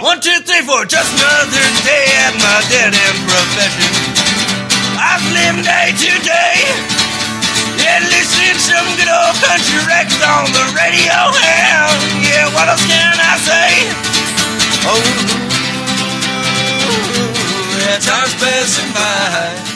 One, two, three, four. Just another day at my dead end profession. I've lived day to day. Yeah, listening to some good old country records on the radio. And yeah, what else can I say? Oh, yeah, time's passing by.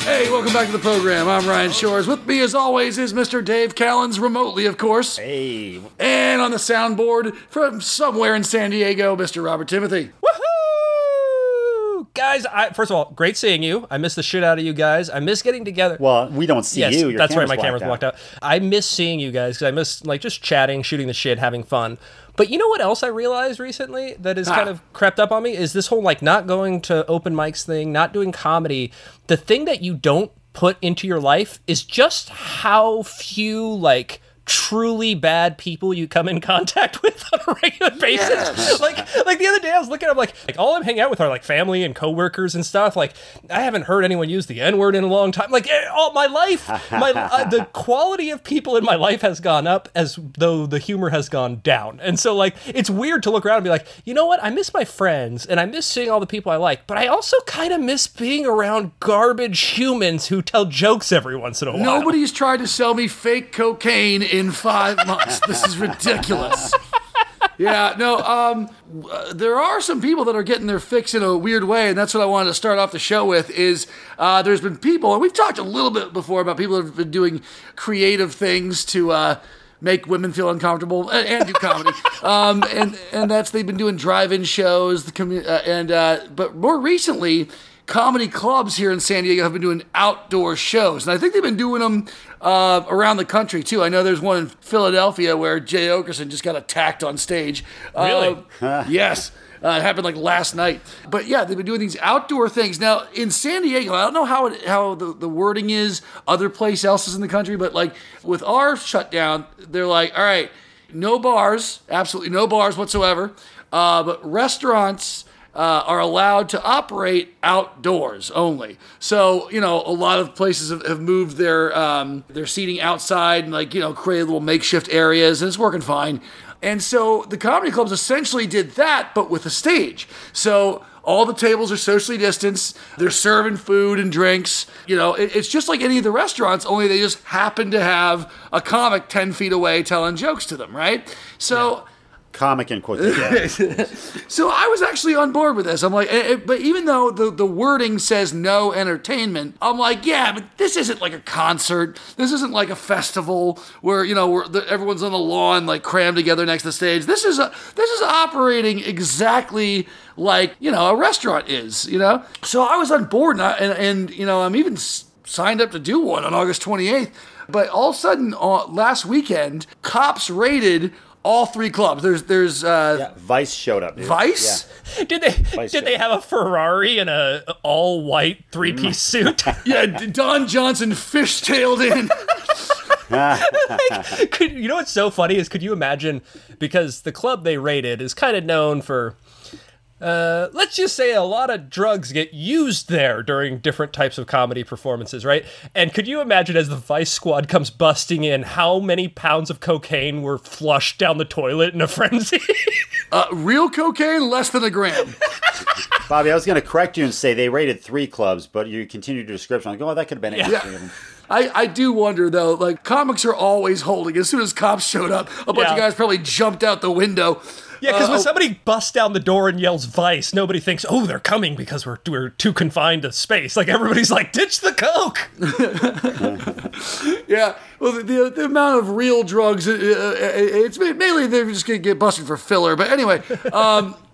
Hey, welcome back to the program. I'm Ryan Shores. With me, as always, is Mr. Dave Callens, remotely, of course. Hey, And on the soundboard from somewhere in San Diego, Mr. Robert Timothy. Woohoo! Guys, I, first of all, great seeing you. I miss the shit out of you guys. I miss getting together. well, we don't see yes, you. Your that's right. My camera's camera's blocked out. I miss seeing you guys because I miss like just chatting, shooting the shit, having fun. But you know what else I realized recently that has kind Ah. of crept up on me is this whole like not going to open mics thing, not doing comedy. The thing that you don't put into your life is just how few like truly bad people you come in contact with on a regular basis. Yes. Like like the other day I was looking I'm like like all I'm hanging out with are like family and coworkers and stuff. Like I haven't heard anyone use the N-word in a long time. Like eh, all my life my uh, the quality of people in my life has gone up as though the humor has gone down. And so like it's weird to look around and be like, "You know what? I miss my friends and I miss seeing all the people I like, but I also kind of miss being around garbage humans who tell jokes every once in a while." Nobody's tried to sell me fake cocaine in five months. This is ridiculous. Yeah, no, um, there are some people that are getting their fix in a weird way, and that's what I wanted to start off the show with. Is uh, there's been people, and we've talked a little bit before about people that have been doing creative things to uh, make women feel uncomfortable and, and do comedy, um, and and that's they've been doing drive-in shows, the commu- uh, and uh, but more recently comedy clubs here in San Diego have been doing outdoor shows, and I think they've been doing them uh, around the country too. I know there's one in Philadelphia where Jay Oakerson just got attacked on stage. Really? Uh, yes. Uh, it happened like last night, but yeah, they've been doing these outdoor things now in San Diego. I don't know how it, how the, the wording is other place else's in the country, but like with our shutdown, they're like, all right, no bars, absolutely no bars whatsoever, uh, but restaurants uh, are allowed to operate outdoors only. So you know, a lot of places have, have moved their um, their seating outside and like you know created little makeshift areas, and it's working fine. And so the comedy clubs essentially did that, but with a stage. So all the tables are socially distanced. They're serving food and drinks. You know, it- it's just like any of the restaurants, only they just happen to have a comic 10 feet away telling jokes to them, right? So. Comic in quotation. So I was actually on board with this. I'm like, eh, eh, but even though the, the wording says no entertainment, I'm like, yeah, but this isn't like a concert. This isn't like a festival where you know where the, everyone's on the lawn like crammed together next to the stage. This is a this is operating exactly like you know a restaurant is. You know, so I was on board, and I, and, and you know I'm even signed up to do one on August 28th. But all of a sudden, uh, last weekend, cops raided all three clubs. There's there's uh, Yeah, Vice showed up. Dude. Vice. Did they Vice did they chair. have a Ferrari and a all white three Mm. piece suit? Yeah, Don Johnson fishtailed in. could, you know what's so funny is could you imagine because the club they raided is kind of known for uh, let's just say a lot of drugs get used there during different types of comedy performances, right? And could you imagine as the Vice Squad comes busting in, how many pounds of cocaine were flushed down the toilet in a frenzy? Uh, real cocaine, less than a gram. Bobby, I was going to correct you and say they rated three clubs, but you continued your description. Like, oh, that could have been any Yeah. three of them. I, I do wonder though, like comics are always holding. As soon as cops showed up, a bunch of guys probably jumped out the window. Yeah, because Uh, when somebody busts down the door and yells Vice, nobody thinks, oh, they're coming because we're, we're too confined to space. Like everybody's like, ditch the coke. Yeah, well, the, the, the amount of real drugs, uh, uh, it's mainly they're just gonna get busted for filler. But anyway, um,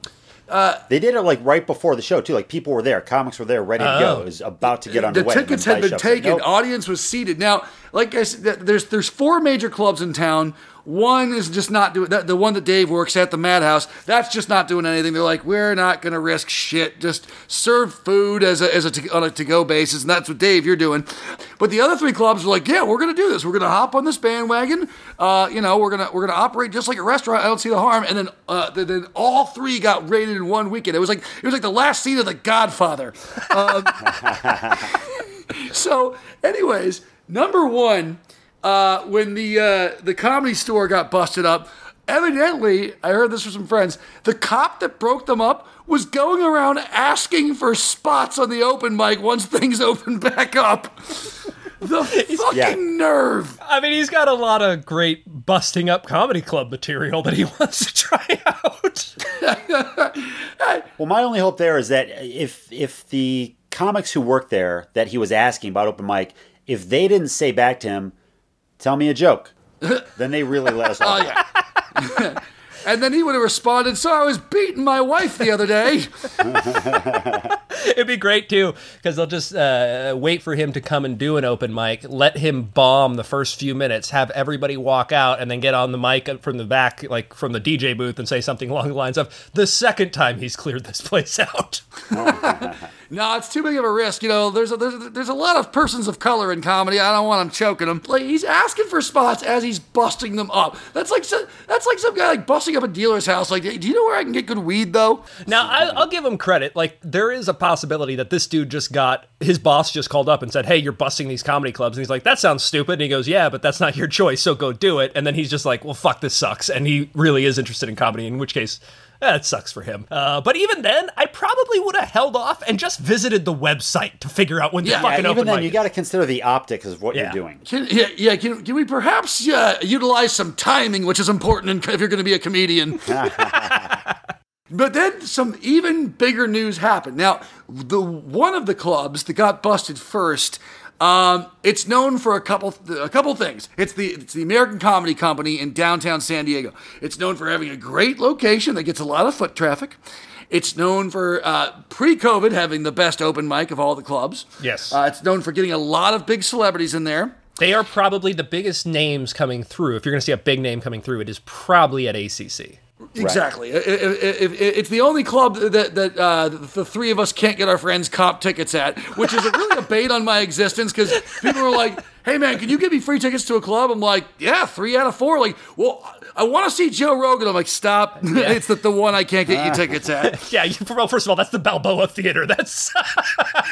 They did it like right before the show too. Like people were there, comics were there, ready to go. It was about to get the underway. and then tickets had been taken. Nope. Audience was seated. Now, like I said, there's there's four major clubs in town. One is just not doing. The one that Dave works at, the Madhouse, that's just not doing anything. They're like, we're not going to risk shit. Just serve food as a, as a to, on a to go basis, and that's what Dave you're doing. But the other three clubs were like, yeah, we're going to do this. We're going to hop on this bandwagon. Uh, you know, we're gonna we're gonna operate just like a restaurant. I don't see the harm. And then uh, then, then all three got raided in one weekend. It was like it was like the last scene of The Godfather. So, anyways, number one, uh, when the uh, the comedy store got busted up, Evidently, I heard this from some friends. The cop that broke them up was going around asking for spots on the open mic once things open back up. The fucking Yeah. nerve. I mean, he's got a lot of great busting up comedy club material that he wants to try out. Well, my only hope there is that if if the comics who work there that he was asking about open mic, if they didn't say back to him, "Tell me a joke," then they really let us off. Oh, yeah. and then he would have responded, So I was beating my wife the other day. It'd be great too, because they'll just uh, wait for him to come and do an open mic, let him bomb the first few minutes, have everybody walk out, and then get on the mic from the back, like from the DJ booth, and say something along the lines of, "The second time he's cleared this place out." No, it's too big of a risk. You know, there's a, there's a, there's a lot of persons of color in comedy. I don't want him choking them. Like he's asking for spots as he's busting them up. That's like that's like some guy like busting up a dealer's house. Like, do you know where I can get good weed though? Now, I, I'll give him credit. Like, there is a possibility that this dude just got his boss just called up and said, "Hey, you're busting these comedy clubs," and he's like, "That sounds stupid." And he goes, "Yeah, but that's not your choice, so go do it." And then he's just like, "Well, fuck, this sucks," and he really is interested in comedy. In which case. Eh, it sucks for him. Uh, but even then, I probably would have held off and just visited the website to figure out when the Yeah, fucking Yeah, open even then, mic you got to consider the optics of what Yeah. you're doing. Can, yeah, yeah. Can, can we perhaps uh, utilize some timing, which is important in, if you're going to be a comedian? but then some even bigger news happened. Now, the one of the clubs that got busted first. Um, it's known for a couple a couple things. It's the it's the American Comedy Company in downtown San Diego. It's known for having a great location that gets a lot of foot traffic. It's known for uh, pre-COVID having the best open mic of all the clubs. Yes. Uh, it's known for getting a lot of big celebrities in there. They are probably the biggest names coming through. If you're going to see a big name coming through, it is probably at ACC. Exactly. I- I- I- I- It's the only club that that uh, the three of us can't get our friends cop tickets at, which is a really a bait on my existence because people are like, "Hey man, can you give me free tickets to a club?" I'm like, "Yeah, three out of four. Like, well, I want to see Joe Rogan. I'm like, "Stop! it's the, the one I can't get you tickets at." Yeah, you, well, first of all, that's the Balboa Theater. That's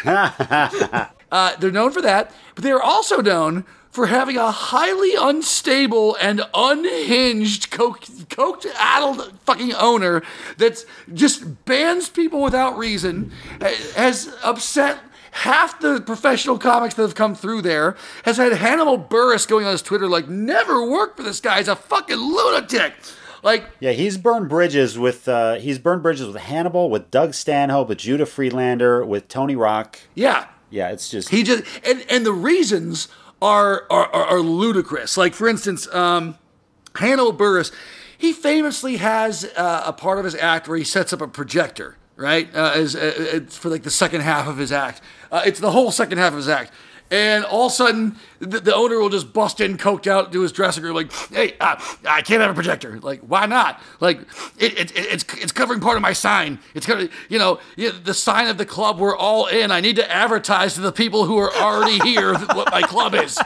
Uh, they're known for that, but they're also known for having a highly unstable and unhinged, coke, coked addled fucking owner that just bans people without reason, has upset half the professional comics that have come through there, has had Hannibal Buress going on his Twitter like, never work for this guy, he's a fucking lunatic. Like, Yeah, he's burned bridges with uh, he's burned bridges with Hannibal, with Doug Stanhope, with Judah Friedlander, with Tony Rock. yeah, Yeah, it's just He just and and the reasons are are, are, ludicrous. Like for instance, um, Hannibal Buress, he famously has uh, a part of his act where he sets up a projector, right? Uh, as uh, it's for like the second half of his act. Uh, it's the whole second half of his act. And all of a sudden, the, the owner will just bust in, coked out, to his dressing room, like, "Hey, uh, I can't have a projector. Like, why not? Like, it, it- it's it's covering part of my sign. It's covering, you know, the sign of the club. We're all in. I need to advertise to the people who are already here what my club is.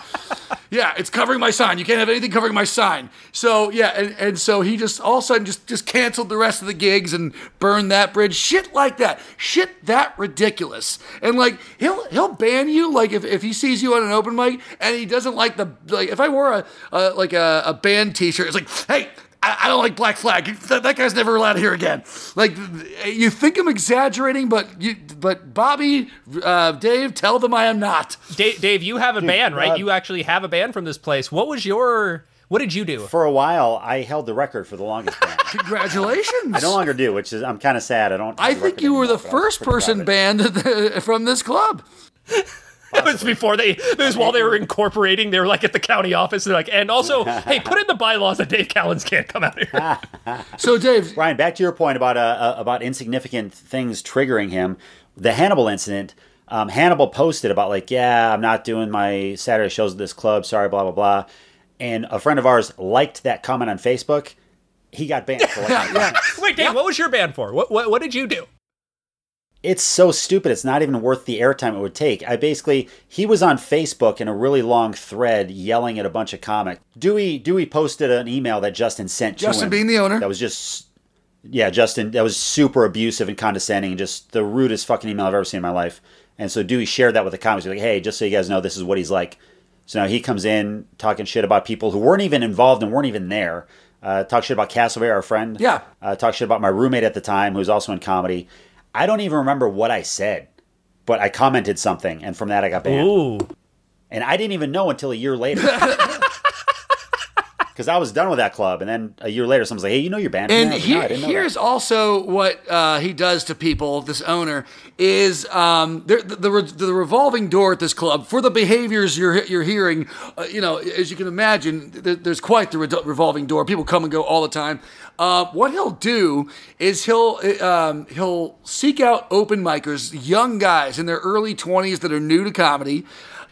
Yeah, it's covering my sign. You can't have anything covering my sign. So yeah, and, and so he just all of a sudden just just canceled the rest of the gigs and burned that bridge. Shit like that. Shit that ridiculous. And like he'll he'll ban you like if, if he sees you on an open mic and he doesn't like the like if I wore a, a like a, a band T-shirt, it's like hey. I I don't like Black Flag. That, that guy's never allowed here again. Like you think I'm exaggerating, but you, but Bobby, uh, Dave, tell them I am not. Dave, Dave. You have a band, right? uh, you actually have a band from this place. What was your? What did you do? for a while I held the record for the longest band. Congratulations. I no longer do, which is I'm kind of sad. I don't. I think you were the anymore, but first person proud of it. banned from this club. It was before they. It was while they were incorporating. They were like at the county office. They're like, and also, hey, put in the bylaws that Dave Callens can't come out here. So, Dave, Ryan, back to your point about uh, uh, about insignificant things triggering him. The Hannibal incident. Um, Hannibal posted about like, yeah, I'm not doing my Saturday shows at this club. Sorry, blah blah blah. And a friend of ours liked that comment on Facebook. He got banned. For liking yeah, yeah. Wait, Dave, what was your ban for? What, what what did you do? It's so stupid. It's not even worth the airtime it would take. I basically he was on Facebook in a really long thread yelling at a bunch of comics. Dewey Dewey posted an email that Justin sent to Justin him. being the owner. That was just yeah, Justin. That was super abusive and condescending, and just the rudest fucking email I've ever seen in my life. And so Dewey shared that with the comics. He's like, hey, just so you guys know, this is what he's like. So now he comes in talking shit about people who weren't even involved and weren't even there. Uh, talk shit about Castleberry, our friend. Yeah. Uh, talk shit about my roommate at the time, who's also in comedy. I don't even remember what I said, but I commented something, and from that I got banned. Ooh. And I didn't even know until a year later. Because I was done with that club, and then a year later, someone's like, "Hey, you know you're banned." And that?" I was like, "No, here's that." also what uh, he does to people. This owner is um, the, the the revolving door at this club for the behaviors you're you're hearing. Uh, you know, as you can imagine, th- there's quite the re- revolving door. People come and go all the time. Uh, what he'll do is he'll um, he'll seek out open micers, young guys in their early 20s that are new to comedy.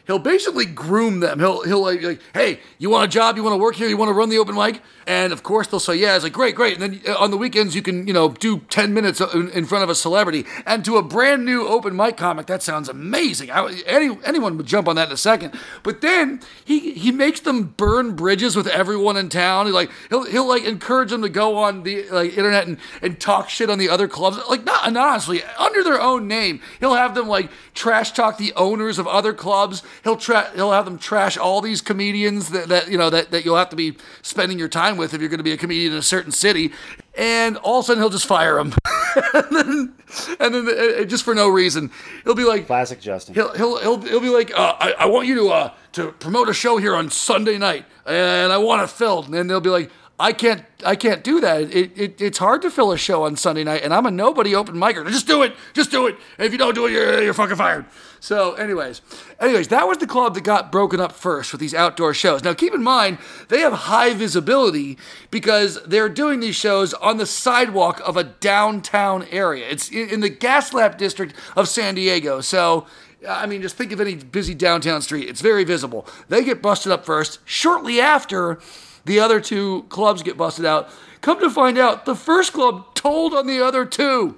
He'll basically groom them. He'll he'll like, like, hey, you want a job? You want to work here? You want to run the open mic? And of course they'll say, yeah. It's like great, great. And then uh, on the weekends you can you know do ten minutes in, in front of a celebrity. And to a brand new open mic comic, that sounds amazing. I, any anyone would jump on that in a second. But then he he makes them burn bridges with everyone in town. He like he'll he'll like encourage them to go on the like internet and, and talk shit on the other clubs. Like not anonymously under their own name. He'll have them like trash talk the owners of other clubs. He'll tra- he'll have them trash all these comedians that, that you know that, that you'll have to be spending your time with if you're going to be a comedian in a certain city. And all of a sudden he'll just fire them, and then, and then uh, just for no reason he'll be like, Classic Justin. He'll he'll he'll, he'll be like, uh, I, I want you to uh, to promote a show here on Sunday night, and I want it filled. And then they'll be like, I can't I can't do that. It, it it's hard to fill a show on Sunday night, and I'm a nobody open micer. Just do it, just do it. If you don't do it, you're you're fucking fired. So, anyways, anyways, that was the club that got broken up first with these outdoor shows. Now, keep in mind they have high visibility because they're doing these shows on the sidewalk of a downtown area. It's in in the Gaslamp district of San Diego. So. I mean, just think of any busy downtown street. It's very visible. They get busted up first. Shortly after, the other two clubs get busted out. Come to find out, the first club told on the other two.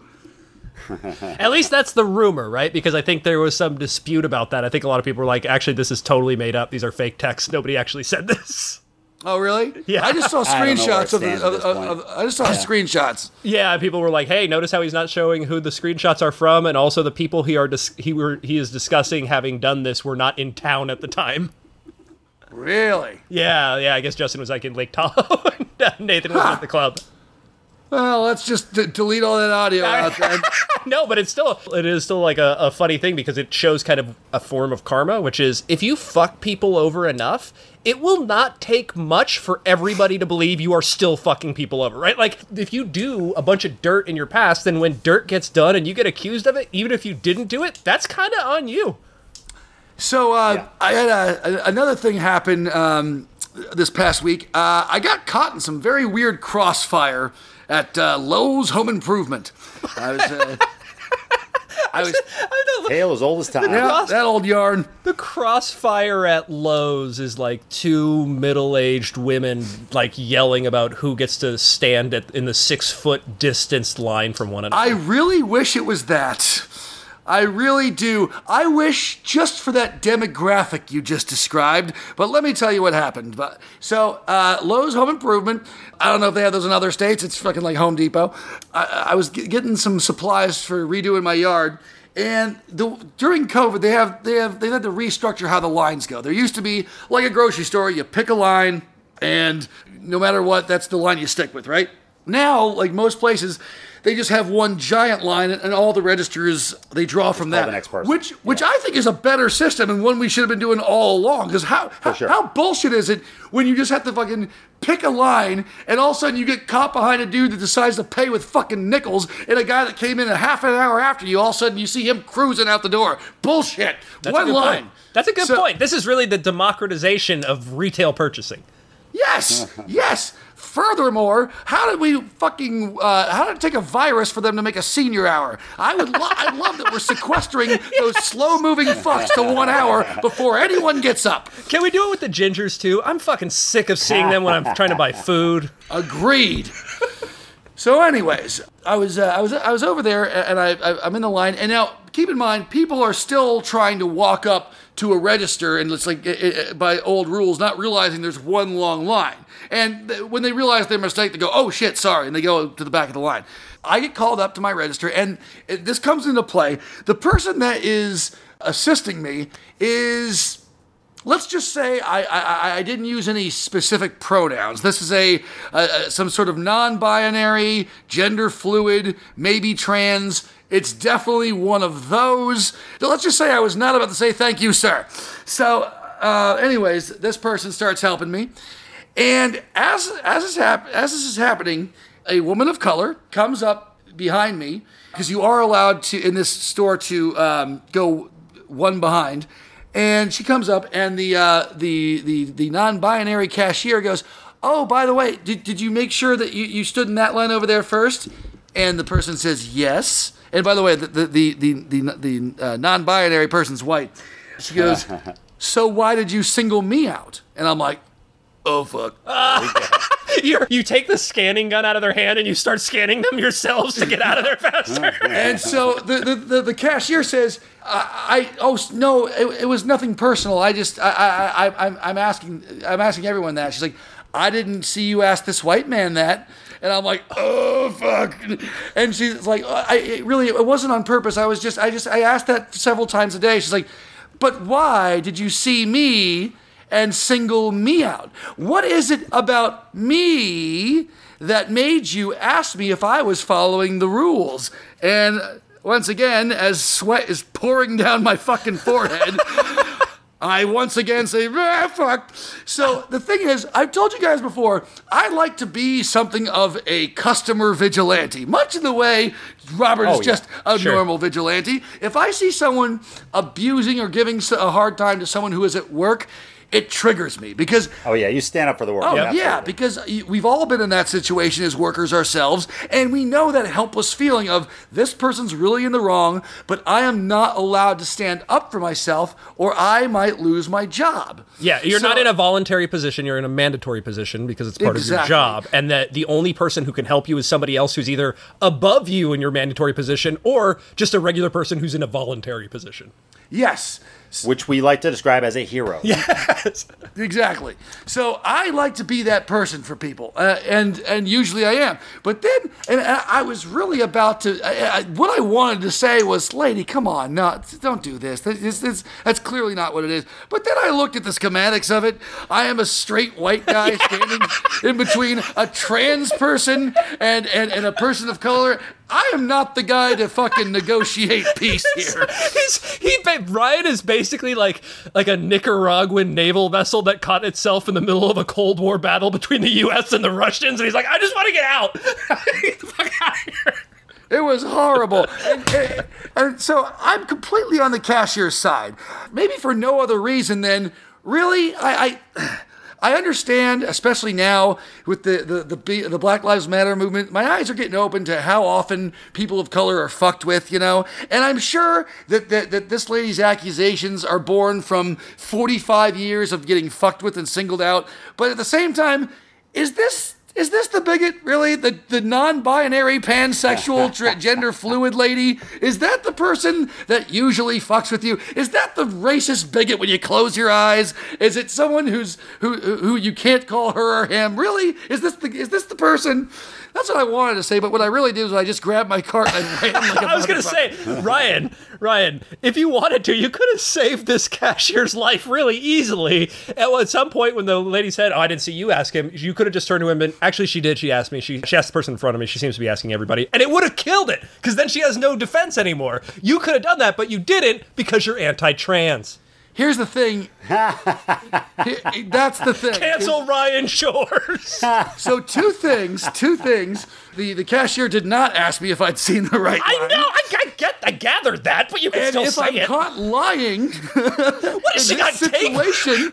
At least that's the rumor, right? Because I think there was some dispute about that. I think a lot of people were like, actually, this is totally made up. These are fake texts. Nobody actually said this. Oh, really? Yeah. I just saw I don't know where it screenshots of, the, of, of, of- I just saw screenshots. Yeah, people were like, "Hey, notice how he's not showing who the screenshots are from, and also the people he are dis- he were he is discussing having done this were not in town at the time." Really? Yeah, yeah. I guess Justin was like in Lake Tahoe, and uh, Nathan was at the club. Well, let's just d- delete all that audio out then. No, but it's still it is still like a, a funny thing because it shows kind of a form of karma, which is if you fuck people over enough, it will not take much for everybody to believe you are still fucking people over, right? Like if you do a bunch of dirt in your past, then when dirt gets done and you get accused of it, even if you didn't do it, that's kind of on you. So uh, I had a, a- another thing happen um, this past week. Uh, I got caught in some very weird crossfire at uh, Lowe's Home Improvement. I was, uh, I was, Tale as old as time. yeah, that old yarn. The crossfire at Lowe's is like two middle-aged women like yelling about who gets to stand at, in the six-foot distance line from one another. I really wish it was that. I really do. I wish just for that demographic you just described. But let me tell you what happened. But so uh, Lowe's Home Improvement. I don't know if they have those in other states. It's fucking like Home Depot. I, I was g- getting some supplies for redoing my yard. And the, during COVID, they have they have they had to restructure how the lines go. There used to be like a grocery store, you pick a line, and no matter what, that's the line you stick with, right? Now, like most places, they just have one giant line, and all the registers they draw from that. the next person. Which, which I think is a better system and one we should have been doing all along. Because how how, sure. how bullshit is it when you just have to fucking pick a line, and all of a sudden you get caught behind a dude that decides to pay with fucking nickels, and a guy that came in a half an hour after you, all of a sudden you see him cruising out the door. Bullshit. That's a one good line. point. That's a good So- point. This is really the democratization of retail purchasing. Yes, yes. Furthermore, how did we fucking uh, how did it take a virus for them to make a senior hour? I would lo- I love that we're sequestering those slow moving fucks to one hour before anyone gets up. Can we do it with the gingers too? I'm fucking sick of seeing them when I'm trying to buy food. Agreed. So, anyways, I was uh, I was I was over there and I, I I'm in the line and now keep in mind people are still trying to walk up to a register and it's like uh, uh, by old rules not realizing there's one long line and th- when they realize their mistake they go oh shit sorry and they go to the back of the line. I get called up to my register and it, this comes into play. The person that is assisting me is let's just say I, I, I didn't use any specific pronouns. This is a, a some sort of non-binary, gender fluid, maybe trans. It's definitely one of those. Let's just say I was not about to say thank you, sir. So, uh, anyways, this person starts helping me, and as as is hap- as this is happening, a woman of color comes up behind me because you are allowed to in this store to um, go one behind and she comes up, and the uh, the the the non-binary cashier goes, "Oh, by the way, did, did you make sure that you, you stood in that line over there first? And the person says yes. And by the way, the the the the, the, the uh, non-binary person's white. She goes, "So why did you single me out?" And I'm like, "Oh fuck." you you take the scanning gun out of their hand and you start scanning them yourselves to get out of there faster. and so the, the, the, the cashier says, I, I oh no, it, it, was nothing personal. I just I, I, I I'm, I'm asking I'm asking everyone that. She's like, I didn't see you ask this white man that. And I'm like, oh fuck. And she's like, I it really it wasn't on purpose. I was just I just I asked that several times a day. She's like, but why did you see me and single me out? What is it about me that made you ask me if I was following the rules? And once again, as sweat is pouring down my fucking forehead, I once again say, ah, fuck. So the thing is, I've told you guys before, I like to be something of a customer vigilante, much in the way Robert Oh, is yeah. just a Sure. normal vigilante. If I see someone abusing or giving a hard time to someone who is at work, it triggers me because Oh yeah, you stand up for the work. Oh Absolutely. yeah, because we've all been in that situation as workers ourselves, and we know that helpless feeling of this person's really in the wrong, but I am not allowed to stand up for myself, or I might lose my job. Yeah, you're So- not in a voluntary position, you're in a mandatory position because it's part of your job. And that the only person who can help you is somebody else who's either above you in your mandatory position or just a regular person who's in a voluntary position. Yes. Which we like to describe as a hero. Yes, Exactly. So I like to be that person for people, uh, and and usually I am. But then, and I I was really about to. I, I, what I wanted to say was, "Lady, come on, no, don't do this. This, this, this- That's clearly not what it is." But then I looked at the schematics of it. I am a straight white guy standing in between a trans person and, and and a person of color. I am not the guy to fucking negotiate peace here. He's, he Ryan is basically like like a Nicaraguan naval vessel that caught itself in the middle of a Cold War battle between the U.S. and the Russians, and he's like, I just want to get out. get the fuck out of here. It was horrible. and, and, and so I'm completely on the cashier's side. Maybe for no other reason than really, I. I I understand, especially now with the, the, the, the Black Lives Matter movement, my eyes are getting open to how often people of color are fucked with, you know? And I'm sure that, that, that this lady's accusations are born from 45 years of getting fucked with and singled out. But at the same time, is this is this the bigot, really? The the non-binary, pansexual, tra- gender fluid lady? Is that the person that usually fucks with you? Is that the racist bigot when you close your eyes? Is it someone who's who who you can't call her or him? Really? Is this the is this the person? That's what I wanted to say, but what I really did was I just grabbed my cart and ran like a I was gonna say, Ryan, Ryan, if you wanted to, you could have saved this cashier's life really easily. At, at some point, when the lady said, "Oh, I didn't see you ask him," you could have just turned to him and actually, she did. She asked me. She she asked the person in front of me. She seems to be asking everybody, and it would have killed it because then she has no defense anymore. You could have done that, but you didn't because you're anti-trans. Here's the thing. That's the thing. Cancel Ryan Shores. So two things, two things. The the cashier did not ask me if I'd seen the right I line. know. I, I get. I gathered that, but you can And still if say I'm it. caught lying what is she got situation,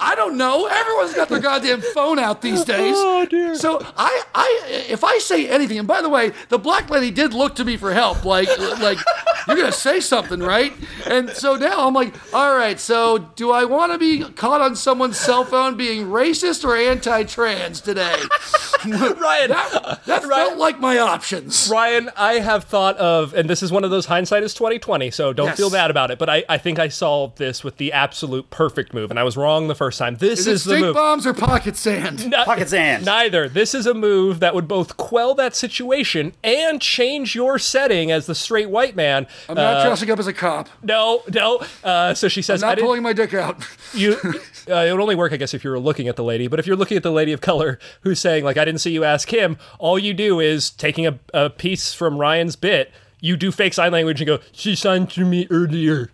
I don't know. Everyone's got their goddamn phone out these days. Oh, dear. So I, I, if I say anything, and by the way, the black lady did look to me for help. Like, like you're gonna say something, right? And so now I'm like, all right. So do I want to be caught on someone's cell phone being racist or anti-trans today? Ryan, That, that Right. felt like my options. Ryan, I have thought of, and this is one of those hindsight is twenty twenty, so don't Yes. feel bad about it. But I, I think I solved this with the absolute perfect move, and I was wrong the first time. This Is is, it the stink move. bombs or pocket sand? No- Pocket sand. Neither. This is a move that would both quell that situation and change your setting as the straight white man I'm not dressing up as a cop. No, no. Uh, so she says, I'm not didn't, pulling my dick out. you uh, it would only work i guess if you were looking at the lady but if you're looking at the lady of color who's saying like i didn't see you ask him all you do is taking a, a piece from ryan's bit you do fake sign language and go she signed to me earlier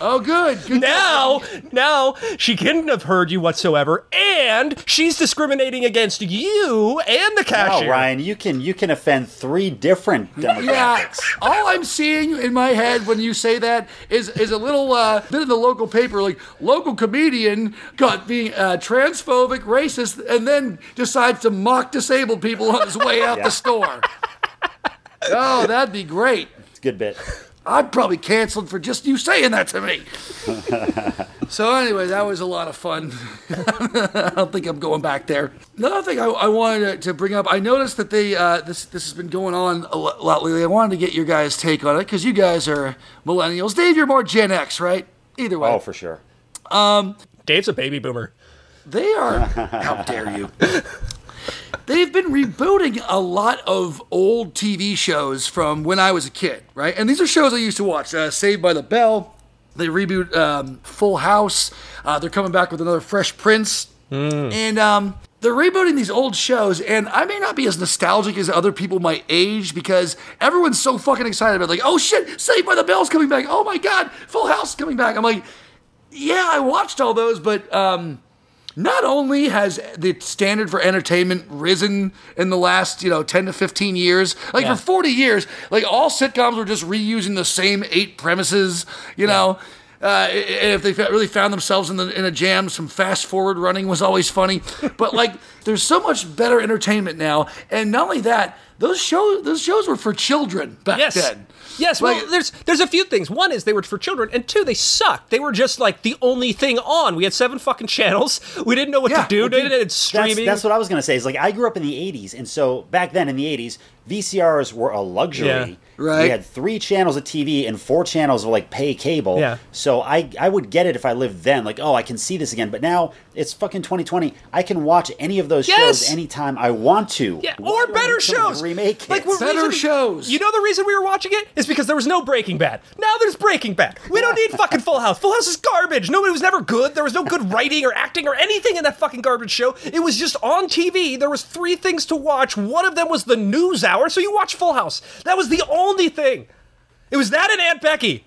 Oh, good. good now now she couldn't have heard you whatsoever and she's discriminating against you and the Wow, cashier Ryan, you can you can offend three different demographics. Yeah, demographics. all I'm seeing in my head when you say that is is a little uh, bit in the local paper, like local comedian got being uh, transphobic, racist, and then decides to mock disabled people on his way out Yeah. the store. Oh, that'd be great. It's a good bit. I'd probably canceled for just you saying that to me. so anyway, that was a lot of fun. I don't think I'm going back there. Another thing I, I wanted to, to bring up, I noticed that they uh, this this has been going on a lot lately. I wanted to get your guys' take on it because you guys are millennials. Dave, you're more Gen X, right? Either way, Oh, for sure. dave's a baby boomer They are. how dare you? They've been rebooting a lot of old TV shows from when I was a kid, right? And these are shows I used to watch. Uh, Saved by the Bell. They reboot um, Full House. Uh, they're coming back with another Fresh Prince. And um, they're rebooting these old shows. And I may not be as nostalgic as other people my age because everyone's so fucking excited about, like, oh shit, Saved by the Bell's coming back. Oh my God, Full House coming back. I'm like, yeah, I watched all those, but um, not only has the standard for entertainment risen in the last, you know, 10 to 15 years, like Yeah. for 40 years, like all sitcoms were just reusing the same eight premises, you know. Uh, and if they really found themselves in, the, in a jam, some fast forward running was always funny. But like, there's so much better entertainment now, and not only that, those shows those shows were for children back Yes. then. Yes, Like- well, there's there's a few things. One is they were for children, and two, they sucked. They were just like the only thing on. We had seven fucking channels. We didn't know what Yeah, to do. dude, it? It's That's, streaming. that's what I was going to say. Is like I grew up in the 80s, and so back then in the 80s, VCRs were a luxury. Yeah. Right. We had three channels of TV and four channels of like pay cable. Yeah. So I I would get it if I lived then. Like, oh, I can see this again. But now it's fucking 2020. I can watch any of those Yes! shows anytime I want to. Yeah, Why or better need someone to shows. Remake it. Like we're Better reason- shows. You know the reason we were watching it is because there was no Breaking Bad. Now there's Breaking Bad. We don't need fucking Full House. Full House is garbage. Nobody was never good. There was no good writing or acting or anything in that fucking garbage show. It was just on TV. There was three things to watch. One of them was the news hour, so you watch Full House. That was the only thing. It was that and Aunt Becky.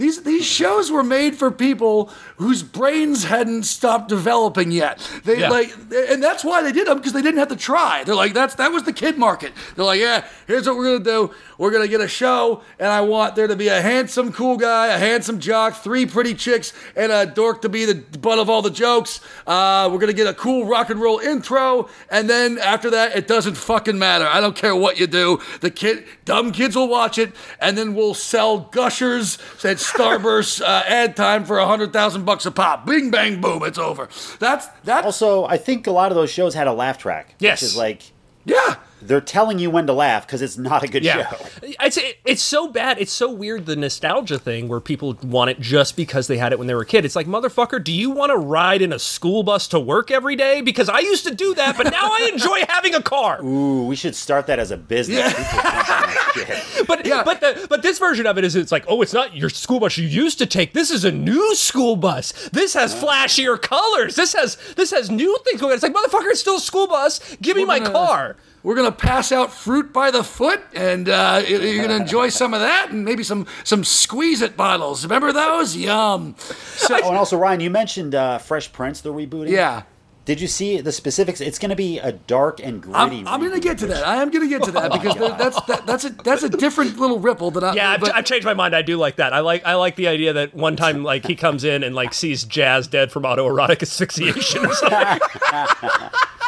These these shows were made for people whose brains hadn't stopped developing yet. They Yeah. like, and that's why they did them because they didn't have to try. They're like, that's that was the kid market. They're like, yeah, here's what we're gonna do. We're gonna get a show, and I want there to be a handsome cool guy, a handsome jock, three pretty chicks, and a dork to be the butt of all the jokes. Uh, we're gonna get a cool rock and roll intro, and then after that, it doesn't fucking matter. I don't care what you do. The kid, dumb kids will watch it, and then we'll sell gushers at Starburst uh, ad time for a hundred thousand bucks a pop. Bing bang boom, it's over. That's that's Also, I think a lot of those shows had a laugh track. Yes. Which is like yeah. They're telling you when to laugh because it's not a good show. It's it's so bad. It's so weird the nostalgia thing where people want it just because they had it when they were a kid. It's like motherfucker, do you want to ride in a school bus to work every day? Because I used to do that, but now I enjoy having a car. Ooh, we should start that as a business. Yeah. People jump on that shit. But Yeah. but the, but this version of it is it's like oh it's not your school bus you used to take. This is a new school bus. This has flashier colors. This has this has new things going on. It's like motherfucker, it's still a school bus. Give me my car. We're gonna pass out fruit by the foot, and uh, you're gonna enjoy some of that, and maybe some some squeeze it bottles. Remember those? Yum. So, Oh, and also Ryan, you mentioned uh, Fresh Prince, the rebooting. yeah. Did you see the specifics? It's going to be a dark and gritty. I'm, I'm going to get to that. I am going to get to that because there- that's that, that's a that's a different little ripple that I. Yeah, I've, I've changed my mind. I do like that. I like I like the idea that one time like he comes in and like sees Jazz dead from autoerotic asphyxiation or something.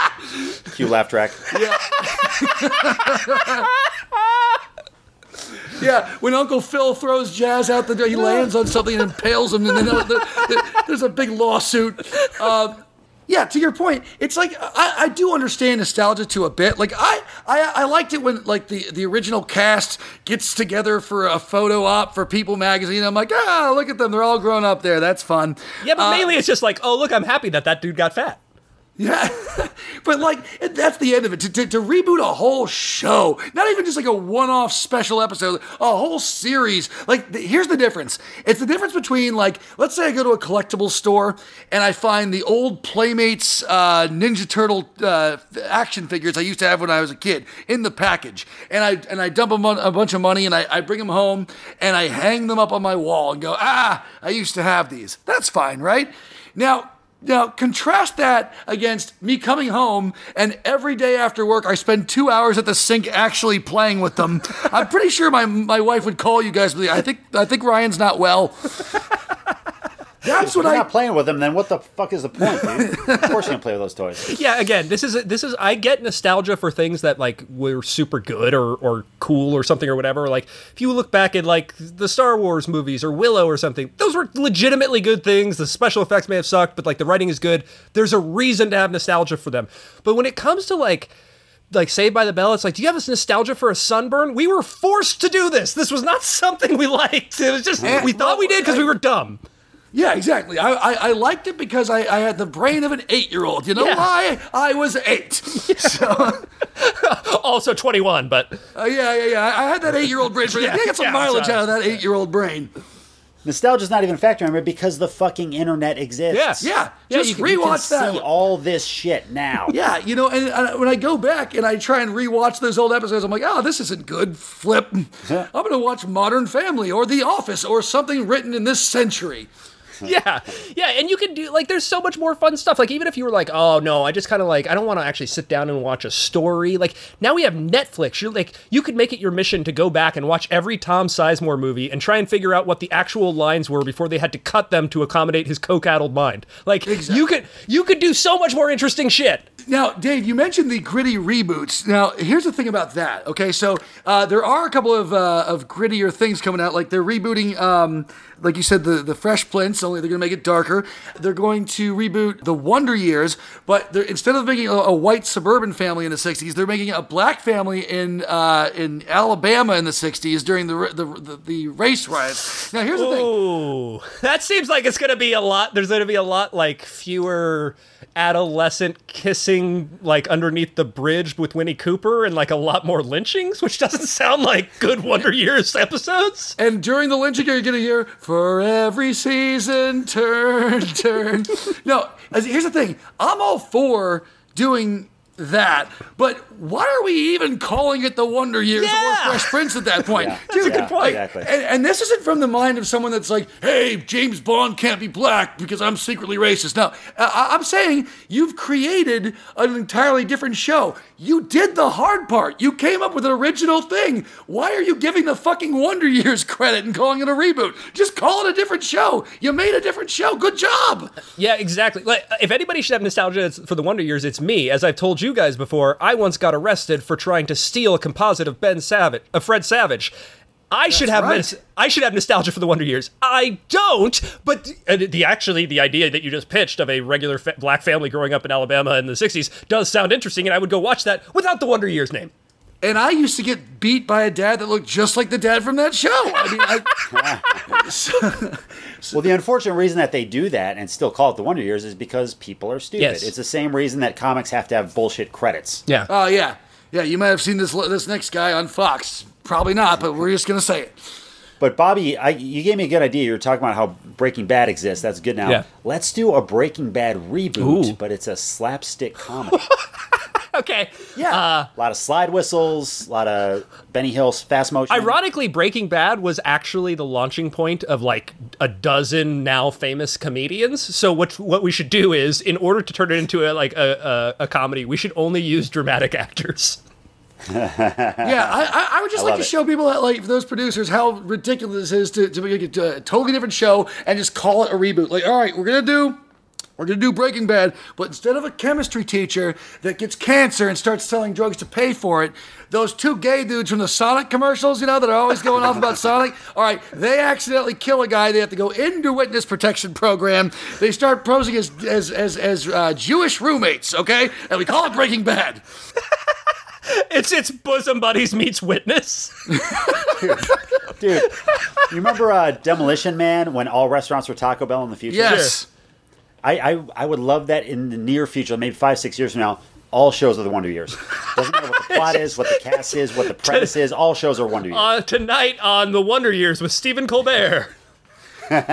Cue laugh track. yeah, yeah, when Uncle Phil throws Jazz out the door, he lands on something and impales him, and then uh, the, the, there's a big lawsuit. Um, yeah, to your point, it's like I, I do understand nostalgia to a bit. Like I, I I liked it when like the the original cast gets together for a photo op for People magazine. I'm like, ah, look at them, they're all grown up there. That's fun. Yeah, but Uh, mainly it's just like, oh look, I'm happy that that dude got fat. Yeah. but like that's the end of it. To, to, to reboot a whole show, not even just like a one-off special episode, a whole series. Like here's the difference. It's the difference between like let's say I go to a collectible store and I find the old Playmates uh, Ninja Turtle uh, action figures I used to have when I was a kid in the package, and I and I dump them on a bunch of money and I, I bring them home and I hang them up on my wall and go ah I used to have these. That's fine, right? Now now, contrast that against me coming home and every day after work I spend two hours at the sink actually playing with them. I'm pretty sure my, my wife would call you guys. I think I think Ryan's not well. That's If what you're I. not playing with them, then what the fuck is the point, dude? of course you can play with those toys. yeah again this is this is i get nostalgia for things that like were super good or or cool or something or whatever like if you look back at like the star wars movies or willow or something those were legitimately good things the special effects may have sucked but like the writing is good there's a reason to have nostalgia for them but when it comes to like like Saved by the Bell, it's like, do you have this nostalgia for a sunburn? We were forced to do this. This was not something we liked. It was just Eh, we thought we did because we were dumb. Yeah, exactly. I, I, I liked it because I, I had the brain of an eight year old. You know Yeah. why? I was eight. So, Also 21, but uh, yeah, yeah, yeah. I I had that eight year old brain. Yeah, I got some yeah, mileage sorry. out of that eight year old brain. Nostalgia's not even a factor anymore because the fucking internet exists. Yeah. Yeah, Yeah, just you can- You can rewatch that. see all this shit now. Yeah, you know, and, and when I go back and I try and rewatch those old episodes, I'm like, oh, this isn't good. Flip. I'm going to watch Modern Family or The Office or something written in this century. yeah, yeah, and you can do like there's so much more fun stuff. Like even if you were like, oh no, I just kind of like I don't want to actually sit down and watch a story. Like now we have Netflix. You're like you could make it your mission to go back and watch every Tom Sizemore movie and try and figure out what the actual lines were before they had to cut them to accommodate his coke-addled mind. Like Exactly. you could you could do so much more interesting shit. Now, Dave, you mentioned the gritty reboots. Now, here's the thing about that. Okay, so uh, there are a couple of uh, of grittier things coming out. Like they're rebooting, um, like you said, the the Fresh Prince. Only they're going to make it darker. They're going to reboot the Wonder Years, but they're, instead of making a, a white suburban family in the '60s, they're making a black family in uh, in Alabama in the '60s during the the, the, the race riots. Now, here's the thing. That seems like it's gonna be a lot. There's gonna be a lot like fewer adolescent kissing like underneath the bridge with Winnie Cooper and like a lot more lynchings, which doesn't sound like good Wonder Years episodes. And during the lynching, you're going to hear, for every season, turn, turn. no, as- here's the thing. I'm all for doing that, but why are we even calling it the Wonder Years Yeah. or Fresh Prince at that point? Yeah. Dude, a good point. like, Exactly. and, and this isn't from the mind of someone that's like, hey, James Bond can't be black because I'm secretly racist. No, I, I'm saying you've created an entirely different show. You did the hard part. You came up with an original thing. Why are you giving the fucking Wonder Years credit and calling it a reboot? Just call it a different show. You made a different show. Good job. Yeah, exactly. Like, if anybody should have nostalgia for the Wonder Years, it's me. As I've told you guys before, I once got arrested for trying to steal a composite of Ben Savage, of Fred Savage. I should have right. I should have nostalgia for the Wonder Years. I don't, but uh, the actually the idea that you just pitched of a regular fa- black family growing up in Alabama in the '60s does sound interesting, and I would go watch that without the Wonder Years name. And I used to get beat by a dad that looked just like the dad from that show. I mean, I, Well, the unfortunate reason that they do that and still call it the Wonder Years is because people are stupid. Yes. It's the same reason that comics have to have bullshit credits. Yeah. Oh yeah, yeah. You might have seen this this next guy on Fox. Probably not, but we're just gonna say it. But Bobby, I, you gave me a good idea. You were talking about how Breaking Bad exists. That's good now. Yeah. Let's do a Breaking Bad reboot, Ooh. but it's a slapstick comedy. okay. yeah. Uh, a lot of slide whistles, a lot of Benny Hill's fast motion. Ironically, Breaking Bad was actually the launching point of like a dozen now famous comedians. So what what we should do is, in order to turn it into a like a, a, a comedy, we should only use dramatic actors. Yeah, I, I, would just I like to it. show people that, like those producers, how ridiculous it is to, to make it a totally different show and just call it a reboot. Like, all right, we're gonna do. We're gonna do Breaking Bad, but instead of a chemistry teacher that gets cancer and starts selling drugs to pay for it, those two gay dudes from the Sonic commercials, you know, that are always going off about Sonic. All right, they accidentally kill a guy. They have to go into witness protection program. They start posing as as as, as uh, Jewish roommates. Okay, and we call it Breaking Bad. It's it's bosom buddies meets witness. Dude, you remember uh, Demolition Man when all restaurants were Taco Bell in the future? Yes. I, I, I would love that in the near future, maybe five, six years from now. all shows are the Wonder Years. Doesn't matter what the plot is, what the cast is, what the premise is. All shows are Wonder Years. Uh, tonight on The Wonder Years with Stephen Colbert.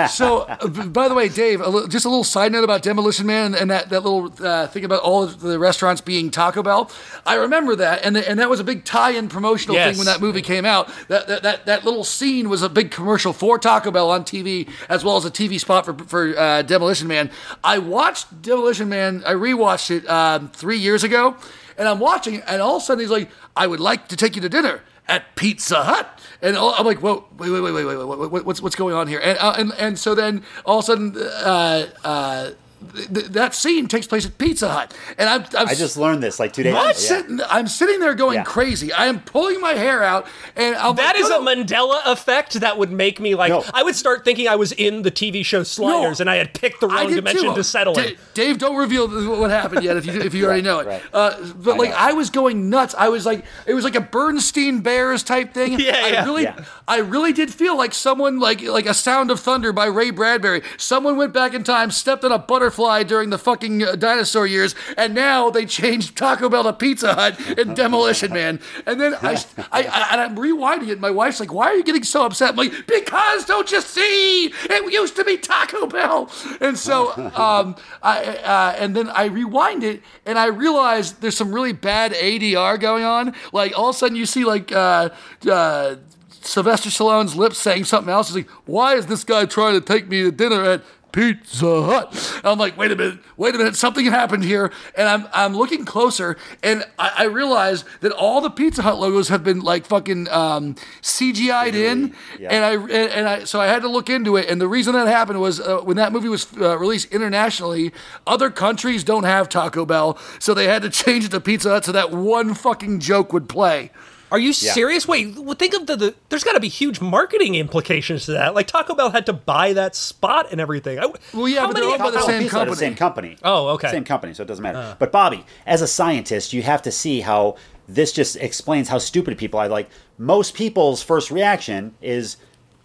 So, by the way, Dave, a just a little side note about Demolition Man and, that, that little uh, thing about all of the restaurants being Taco Bell. I remember that, and, the, and that was a big tie-in promotional Yes. thing when that movie came out. That, that that that little scene was a big commercial for Taco Bell on TV, as well as a TV spot for for uh, Demolition Man. I watched Demolition Man. I rewatched it um, three years ago, and I'm watching, and all of a sudden he's like, "I would like to take you to dinner." At Pizza Hut, and all, I'm like, whoa, wait, wait, wait, wait, wait, wait, what's what's going on here? And uh, and and so then all of a sudden, uh, uh, th- th- that scene takes place at Pizza Hut, and I'm, I'm I just learned this like two days I'm ago. Yeah. I'm sitting there going Yeah. crazy. I am pulling my hair out, and I'm That like, is no, a no. Mandela effect that would make me like. No. I would start thinking I was in the TV show Sliders No. and I had picked the wrong dimension too. to settle Da- in. Dave, don't reveal what happened yet if you if you already know it. right. Uh, but like know. I was going nuts. I was like it was like a Bernstein Bears type thing. Yeah, I yeah. really Yeah. I really did feel like someone like like a Sound of Thunder by Ray Bradbury. Someone went back in time, stepped on a butterfly during the fucking uh, dinosaur years, and now they changed Taco Bell to Pizza Hut and Demolition Man. And then I, I, I and I'm rewinding it. My wife's like, "Why are you getting so upset?" I'm like, "Because don't you see? It used to be Taco Bell." And so, um, I uh, and then I rewind it, and I realize there's some really bad ADR going on. Like all of a sudden, you see like. Uh, uh, Sylvester Stallone's lips saying something else. He's like, "Why is this guy trying to take me to dinner at Pizza Hut?" And I'm like, "Wait a minute, wait a minute, something happened here." And I'm I'm looking closer, and I, I realize that all the Pizza Hut logos have been like fucking um, CGI'd in, Yeah. and I and, and I so I had to look into it. And the reason that happened was uh, when that movie was uh, released internationally, other countries don't have Taco Bell, so they had to change it to Pizza Hut so that one fucking joke would play. Are you serious? Wait, well, think of the, the there's got to be huge marketing implications to that. Like Taco Bell had to buy that spot and everything. I, Well, yeah, how but they're many- owned by the same Pizza Hut is company. Same company. Oh, okay. Same company, so it doesn't matter. Uh. but Bobby, as a scientist, you have to see how this just explains how stupid people are. Like most people's first reaction is,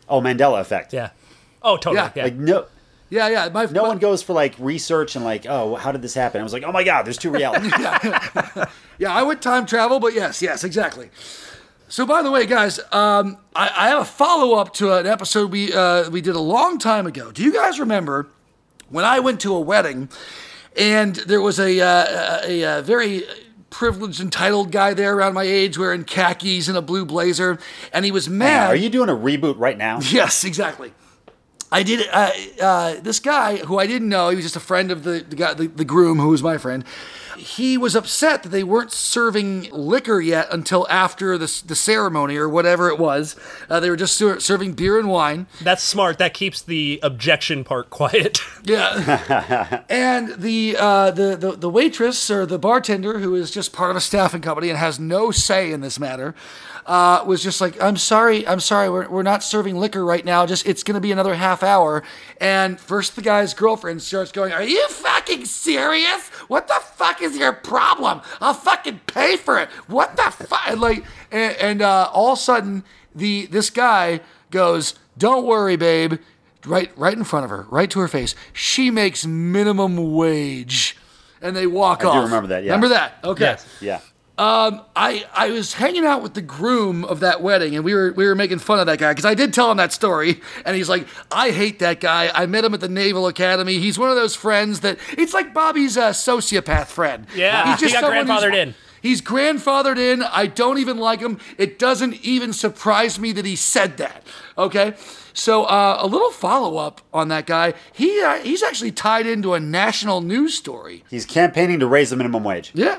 "Oh, Mandela effect." Yeah. Oh, totally. Yeah. Yeah. Like no, Yeah, yeah. My, no my- one goes for like research and like, "Oh, how did this happen?" I was like, "Oh my god, there's two realities." Yeah, I would time travel, but yes, yes, exactly. So, by the way, guys, um, I, I have a follow up to an episode we uh, we did a long time ago. Do you guys remember when I went to a wedding and there was a uh, a, a, very privileged, entitled guy there around my age wearing khakis and a blue blazer, and he was mad. Are you doing a reboot right now? Yes, exactly. I did. Uh, uh, this guy who I didn't know, he was just a friend of the the, guy, the the groom who was my friend. He was upset that they weren't serving liquor yet until after the, the ceremony or whatever it was. Uh, they were just ser- serving beer and wine. That's smart. That keeps the objection part quiet. Yeah. and the, uh, the the the waitress or the bartender, who is just part of a staffing company and has no say in this matter, uh, was just like, "I'm sorry, I'm sorry, we're, we're not serving liquor right now. Just it's going to be another half hour." And first, the guy's girlfriend starts going, "Are you fucking serious? What the fuck is your problem? I'll fucking pay for it. What the fuck?" Like, and, and uh, all of a sudden, the this guy goes, "Don't worry, babe." right right in front of her, right to her face. She makes minimum wage. And they walk do off. remember that, yeah. Remember that? Okay. Yes. Yeah. I, I was hanging out with the groom of that wedding, and we were we were making fun of that guy because I did tell him that story, and he's like, "I hate that guy. I met him at the Naval Academy. He's one of those friends that it's like Bobby's uh, sociopath friend. Yeah, he got grandfathered in. He's grandfathered in. I don't even like him. It doesn't even surprise me that he said that. Okay, so uh, a little follow up on that guy. He uh, he's actually tied into a national news story. He's campaigning to raise the minimum wage. Yeah.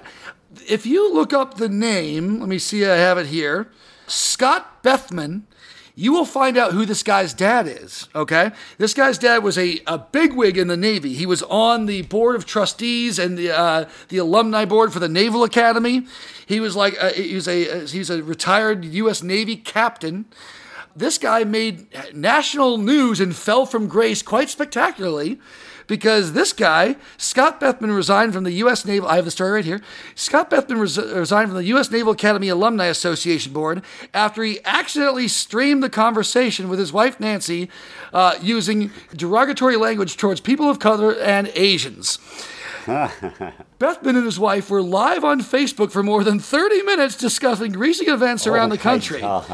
If you look up the name, let me see, I have it here Scott Bethmann, you will find out who this guy's dad is, okay? This guy's dad was a, a bigwig in the Navy. He was on the board of trustees and the, uh, the alumni board for the Naval Academy. He was like, uh, he was a, he was a retired U.S. Navy captain this guy made national news and fell from grace quite spectacularly because this guy, Scott Bethmann, resigned from the U.S. Naval. I have the story right here. Scott Bethmann res- resigned from the U.S. Naval Academy Alumni Association Board after he accidentally streamed the conversation with his wife Nancy uh, using derogatory language towards people of color and Asians. Bethmann and his wife were live on Facebook for more than 30 minutes discussing recent events around the country. God.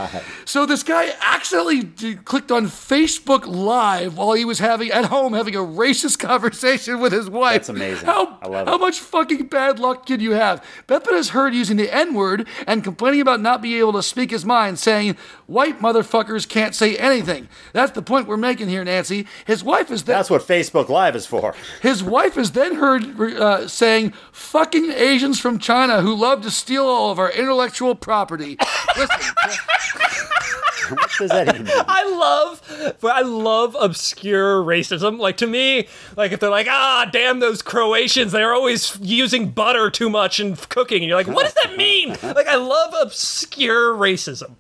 So this guy accidentally d- clicked on Facebook Live while he was having at home having a racist conversation with his wife. That's amazing. How, I love how it. much fucking bad luck can you have? Bethmann is heard using the N word and complaining about not being able to speak his mind, saying, White motherfuckers can't say anything. That's the point we're making here, Nancy. His wife is then, That's what Facebook Live is for. his wife is then heard uh, saying, "Fucking Asians from China who love to steal all of our intellectual property." Listen, What does that even mean? I love, but I love obscure racism. Like to me, like if they're like, ah, damn those Croatians, they're always using butter too much in cooking, and you're like, what does that mean? Like I love obscure racism.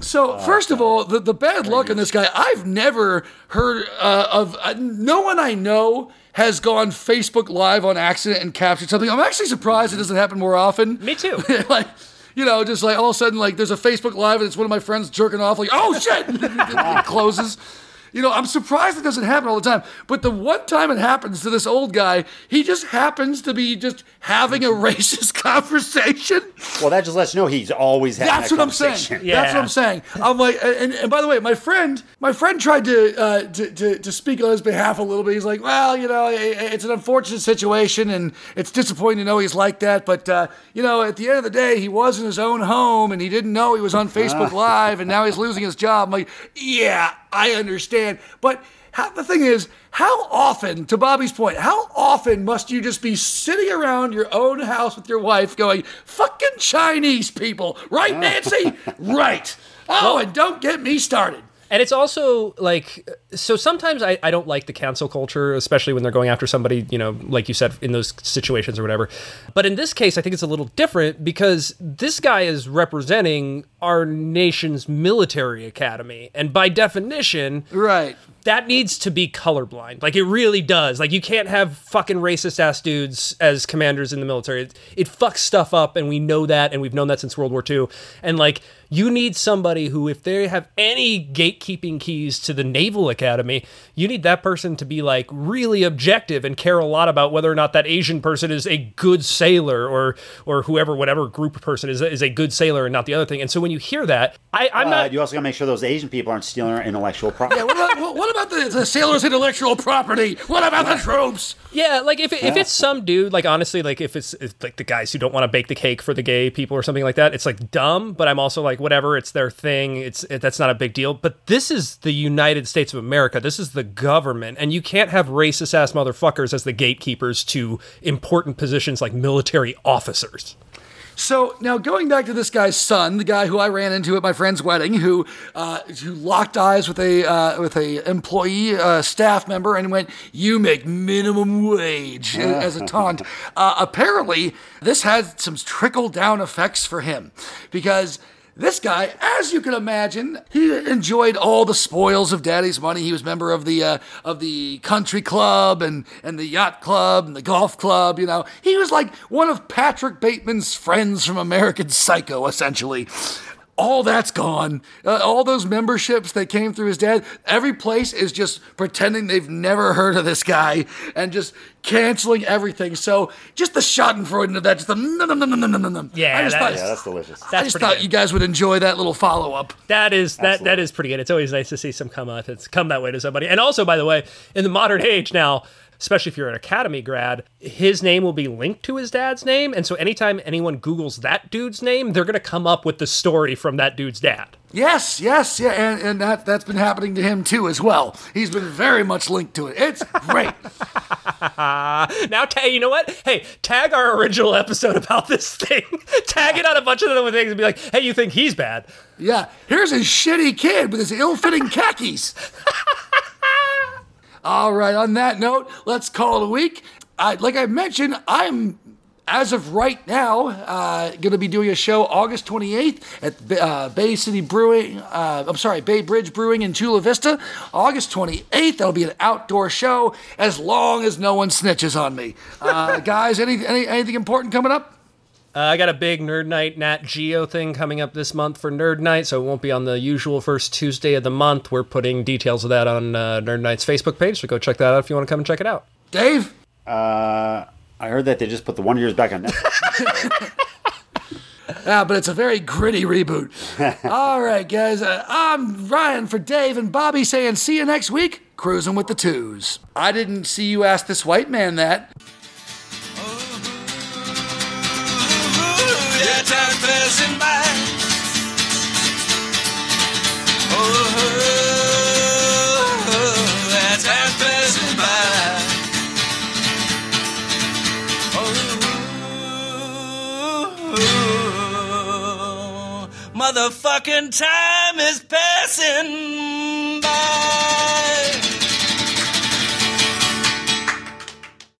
so first of all, the, the bad luck on this guy, I've never heard uh, of. Uh, no one I know has gone Facebook Live on accident and captured something. I'm actually surprised it doesn't happen more often. Me too. like. You know, just like all of a sudden, like there's a Facebook Live and it's one of my friends jerking off, like, oh shit, it closes. You know, I'm surprised it doesn't happen all the time. But the one time it happens to this old guy, he just happens to be just having a racist conversation. Well, that just lets you know he's always having That's that what I'm saying. Yeah. That's what I'm saying. I'm like, and, and by the way, my friend, my friend tried to, uh, to to to speak on his behalf a little bit. He's like, well, you know, i- i- it's an unfortunate situation, and it's disappointing to know he's like that. But uh, you know, at the end of the day, he was in his own home, and he didn't know he was on Facebook Live, and now he's losing his job. I'm like, yeah, I understand, but. How, the thing is, how often, to Bobby's point, how often must you just be sitting around your own house with your wife going, fucking Chinese people, right, Nancy? right. Oh, and don't get me started. And it's also like, so sometimes I, I don't like the cancel culture, especially when they're going after somebody, you know, like you said, in those situations or whatever. But in this case, I think it's a little different because this guy is representing our nation's military academy. And by definition, Right. That needs to be colorblind. Like it really does. Like you can't have fucking racist ass dudes as commanders in the military. It, it fucks stuff up, and we know that, and we've known that since World War II. And like you need somebody who, if they have any gatekeeping keys to the Naval Academy, you need that person to be like really objective and care a lot about whether or not that Asian person is a good sailor or or whoever whatever group of person is is a good sailor and not the other thing. And so when you hear that, I, I'm Uh, not. you also got to make sure those Asian people aren't stealing our intellectual property. What about, what- what about the, the sailors' intellectual property? What about the troops? Yeah, like if, it, if it's some dude, like honestly, like if it's, it's like the guys who don't want to bake the cake for the gay people or something like that, it's like dumb. But I'm also like whatever, it's their thing. It's it, that's not a big deal. But this is the United States of America. This is the government, and you can't have racist ass motherfuckers as the gatekeepers to important positions like military officers. So now going back to this guy's son, the guy who I ran into at my friend's wedding, who uh, who locked eyes with a uh, with a employee uh, staff member and went, "You make minimum wage" as a taunt. Uh, apparently, this had some trickle down effects for him because. This guy, as you can imagine, he enjoyed all the spoils of daddy's money. He was member of the uh, of the country club and and the yacht club and the golf club. You know, he was like one of Patrick Bateman's friends from American Psycho, essentially. All that's gone. Uh, all those memberships that came through his dad, every place is just pretending they've never heard of this guy and just canceling everything. So just the Schadenfreude into that, just the no, no, no, no, no, no, no. Yeah, I just that thought, is- yeah, that's delicious. I That's just pretty thought good. you guys would enjoy that little follow up. That is that that Absolutely. is pretty good. It's always nice to see some come up. It's come that way to somebody. And also, by the way, in the modern age now, especially if you're an academy grad, his name will be linked to his dad's name, and so anytime anyone Google's that dude's name, they're gonna come up with the story from that dude's dad. Yes, yes, yeah, and, and that that's been happening to him too as well. He's been very much linked to it. It's great. Now, ta- you know what? Hey, tag our original episode about this thing. tag it on a bunch of other things and be like, "Hey, you think he's bad?" Yeah, here's a shitty kid with his ill-fitting khakis. All right, on that note, let's call it a week. I, like I mentioned, I'm, as of right now, uh, going to be doing a show August 28th at uh, Bay City Brewing. Uh, I'm sorry, Bay Bridge Brewing in Chula Vista. August 28th, that'll be an outdoor show as long as no one snitches on me. Uh, guys, any, any, anything important coming up? Uh, I got a big Nerd Night Nat Geo thing coming up this month for Nerd Night, so it won't be on the usual first Tuesday of the month. We're putting details of that on uh, Nerd Night's Facebook page, so go check that out if you want to come and check it out. Dave? Uh, I heard that they just put the Wonder Years back on Netflix. Yeah, but it's a very gritty reboot. All right, guys. Uh, I'm Ryan for Dave and Bobby saying see you next week. Cruising with the twos. I didn't see you ask this white man that. Yeah, time passing by. Oh, yeah, time passing by. Oh, motherfucking time is passing